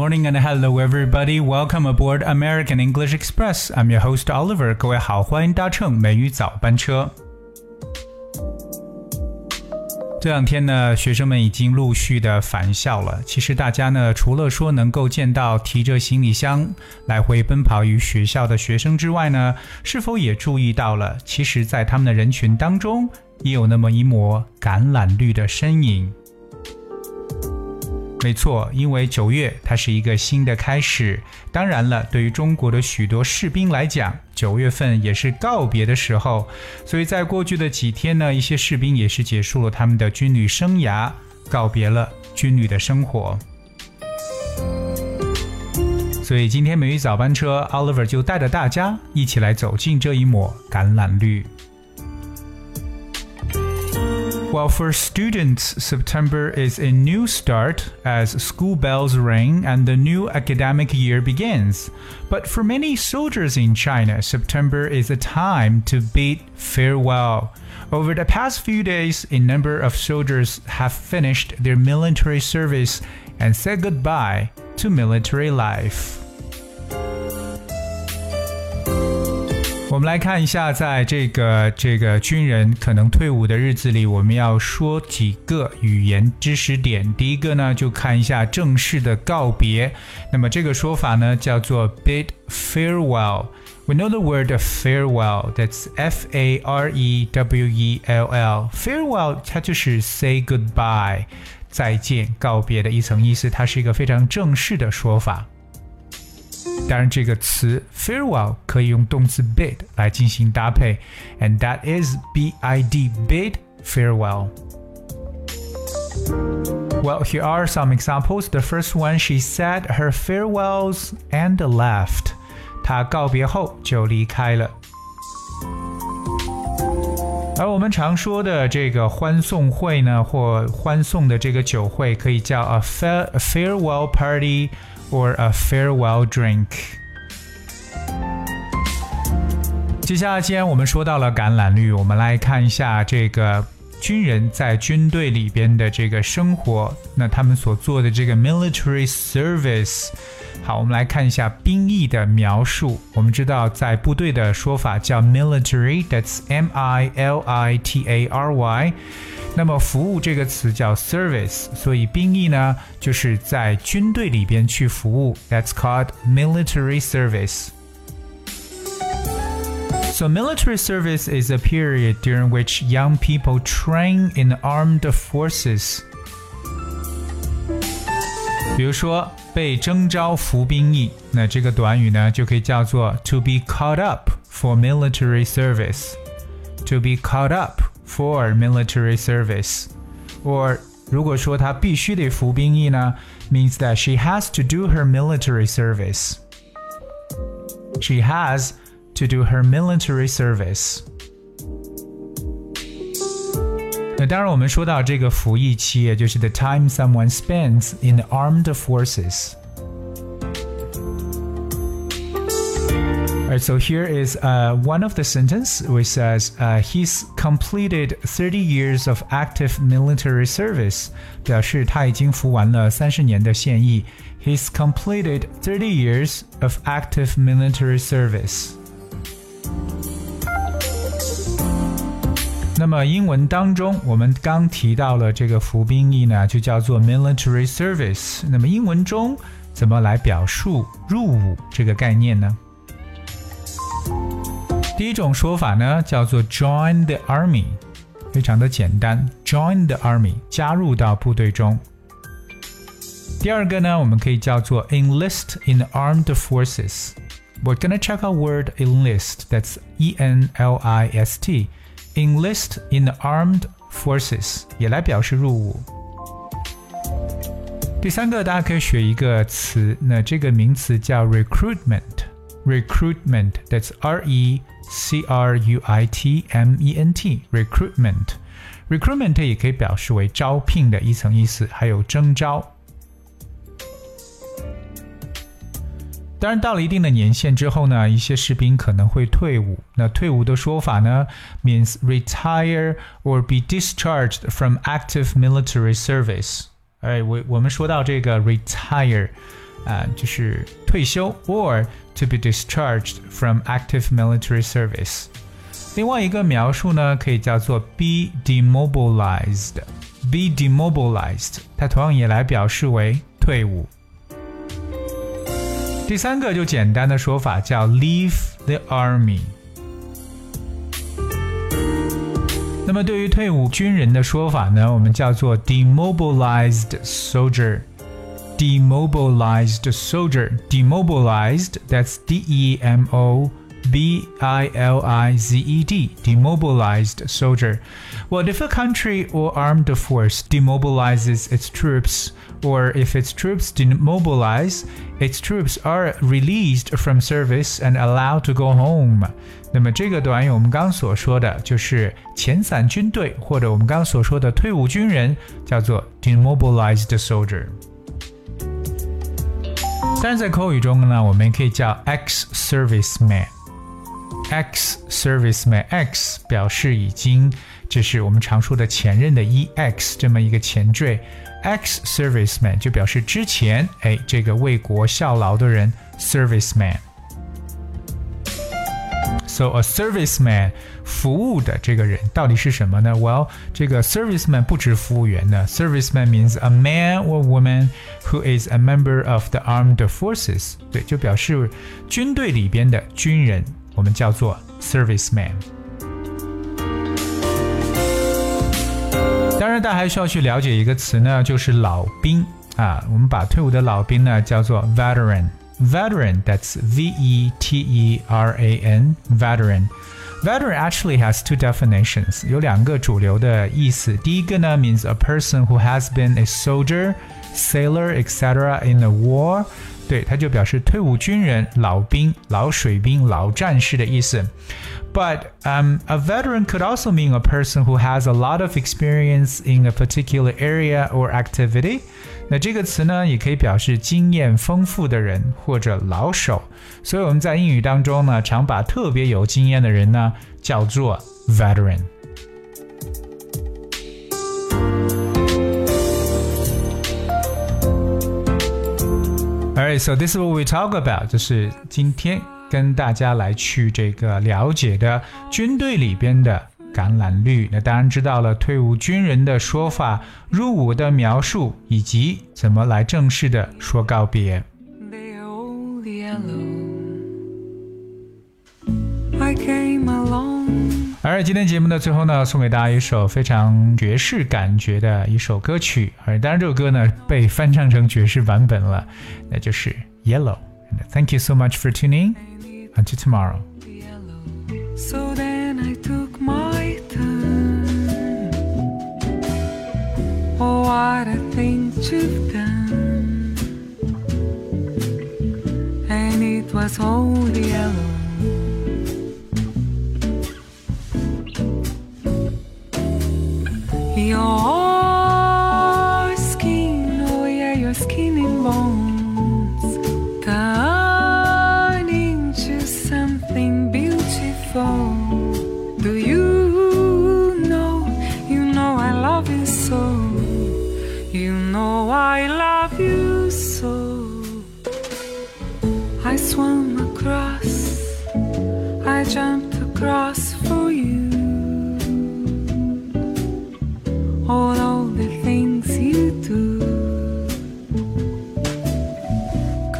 Morning and hello everybody. Welcome aboard American English Express. I'm your host Oliver. 各位好，欢迎搭乘美语早班车。这两天呢，学生们已经陆续的返校了。其实大家呢，除了说能够见到提着行李箱来回奔跑于学校的学生之外呢，是否也注意到了，其实，在他们的人群当中，也有那么一抹橄榄绿的身影。没错，因为九月它是一个新的开始。当然了，对于中国的许多士兵来讲，九月份也是告别的时候。所以在过去的几天呢，一些士兵也是结束了他们的军旅生涯，告别了军旅的生活。所以今天美语早班车，Oliver 就带着大家一起来走进这一抹橄榄绿。While for students, September is a new start as school bells ring and the new academic year begins. But for many soldiers in China, September is a time to bid farewell. Over the past few days, a number of soldiers have finished their military service and said goodbye to military life. 我们来看一下，在这个这个军人可能退伍的日子里，我们要说几个语言知识点。第一个呢，就看一下正式的告别。那么这个说法呢，叫做 bid farewell。We know the word farewell. That's F A R E W E L L. Farewell，它就是 say goodbye，再见、告别的一层意思。它是一个非常正式的说法。当然，这个词 farewell 可以用动词 bid 来进行搭配，and that is b i d bid farewell. Well, here are some examples. The first one, she said her farewells and left. 她告别后就离开了。 而我们常说的这个欢送会呢，或欢送的这个酒会，可以叫 a farewell party or a farewell drink。接下来，既然我们说到了橄榄绿，我们来看一下这个军人在军队里边的这个生活，那他们所做的这个 military service。好，我们来看一下兵役的描述。我们知道，在部队的说法叫 military，that's M I L I T A R Y。那么服务这个词叫 service，所以兵役呢，就是在军队里边去服务，that's called military service。So, military service is a period during which young people train in armed forces. 比如说被征召服兵役，那这个短语呢就可以叫做 to be caught up for military service. To be caught up for military service. Or 如果说他必须得服兵役呢，means that she has to do her military service. She has to do her military service. 那当然，我们说到这个服役期，也就是 the time someone spends in the armed forces. Alright, so here is uh, one of the sentence which says uh, he's completed 30 years of active military service，表示他已经服完了三十年的现役。He's completed 30 years of active military service。 那么英文当中，我们刚提到了这个服兵役呢，就叫做 military service。那么英文中怎么来表述入伍这个概念呢？第一种说法呢叫做 join the army，非常的简单，join the army，加入到部队中。第二个呢，我们可以叫做 enlist in the armed forces。We're gonna check out word enlist. That's E N L I S T enlist in the armed forces 也来表示入伍。第三个，大家可以学一个词，那这个名词叫 recruitment。recruitment that's R E C R U I T M E N T recruitment recruitment 也可以表示为招聘的一层意思，还有征招。 当然，到了一定的年限之后呢，一些士兵可能会退伍。那退伍的说法呢，means retire or be discharged from active military service。哎，我我们说到这个 retire，啊、就是退休，or to be discharged from active military service。另外一个描述呢，可以叫做 be demobilized。be demobilized，它同样也来表示为退伍。第三个就简单的说法叫 leave the army。那么对于退伍军人的说法呢，我们叫做 demobilized soldier。demobilized soldier demobilized that's D E M O that's D E M O B I L I Z E D, demobilized soldier. Well, if a country or armed force demobilizes its troops, or if its troops demobilize, its troops are released from service and allowed to go home. 那么这个短语我们刚刚所说的就是遣散军队，或者我们刚刚所说的退伍军人，叫做 demobilized soldier。但是在口语中呢，我们可以叫 ex-serviceman。 ex-serviceman x 表示已经，这是我们常说的前任的 ex 这么一个前缀。ex-serviceman 就表示之前哎这个为国效劳的人 serviceman。So a serviceman 服务的这个人到底是什么呢？Well，这个 serviceman 不止服务员呢。Serviceman means a man or woman who is a member of the armed forces。对，就表示军队里边的军人， 我们叫做 serviceman。当然，大家还需要去了解一个词呢，就是老兵啊。我们把退伍的老兵呢叫做 veteran。Veteran, that's V E T E R A N, veteran. Veteran actually has two definitions. 有两个主流的意思。第一个呢 means a person who has been a soldier, sailor, etc. in a war. 对，它就表示退伍军人、老兵、老水兵、老战士的意思。But um, a veteran could also mean a person who has a lot of experience in a particular area or activity. 那这个词呢，也可以表示经验丰富的人或者老手。所以我们在英语当中呢，常把特别有经验的人呢叫做 veteran。 Alright, so this is what we talk about，就是今天跟大家来去这个了解的军队里边的橄榄绿。那当然知道了退伍军人的说法、入伍的描述，以及怎么来正式的说告别。而今天节目的最后呢，送给大家一首非常爵士感觉的一首歌曲，而当然这首歌呢被翻唱成爵士版本了，那就是 Yellow。Thank you so much for tuning. Until tomorrow. Yellow. So then I took my turn. Oh, what a thing you've done. And it was all yellow.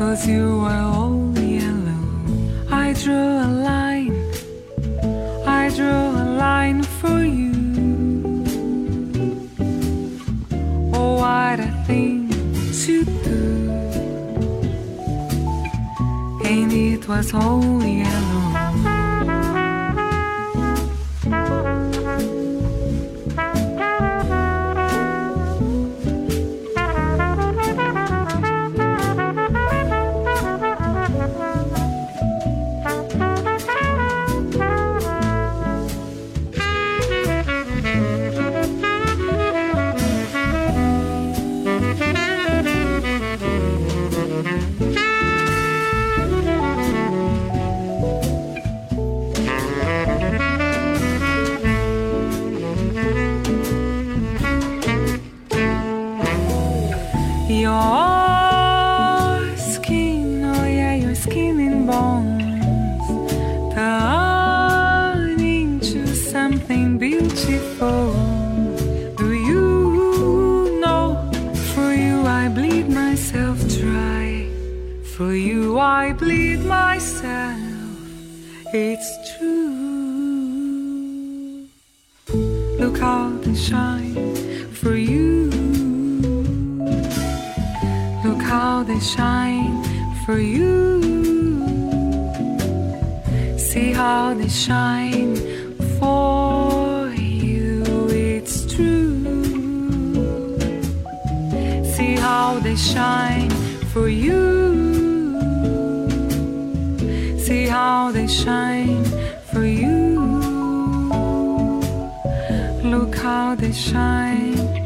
Cause you were all yellow. I drew a line, I drew a line for you. Oh, what a thing to do. And it was all yellow. Beautiful. Do you know? For you, I bleed myself dry. For you, I bleed myself. It's true. Look how they shine for you. Look how they shine for you. See how they shine shine for you. See how they shine for you. Look how they shine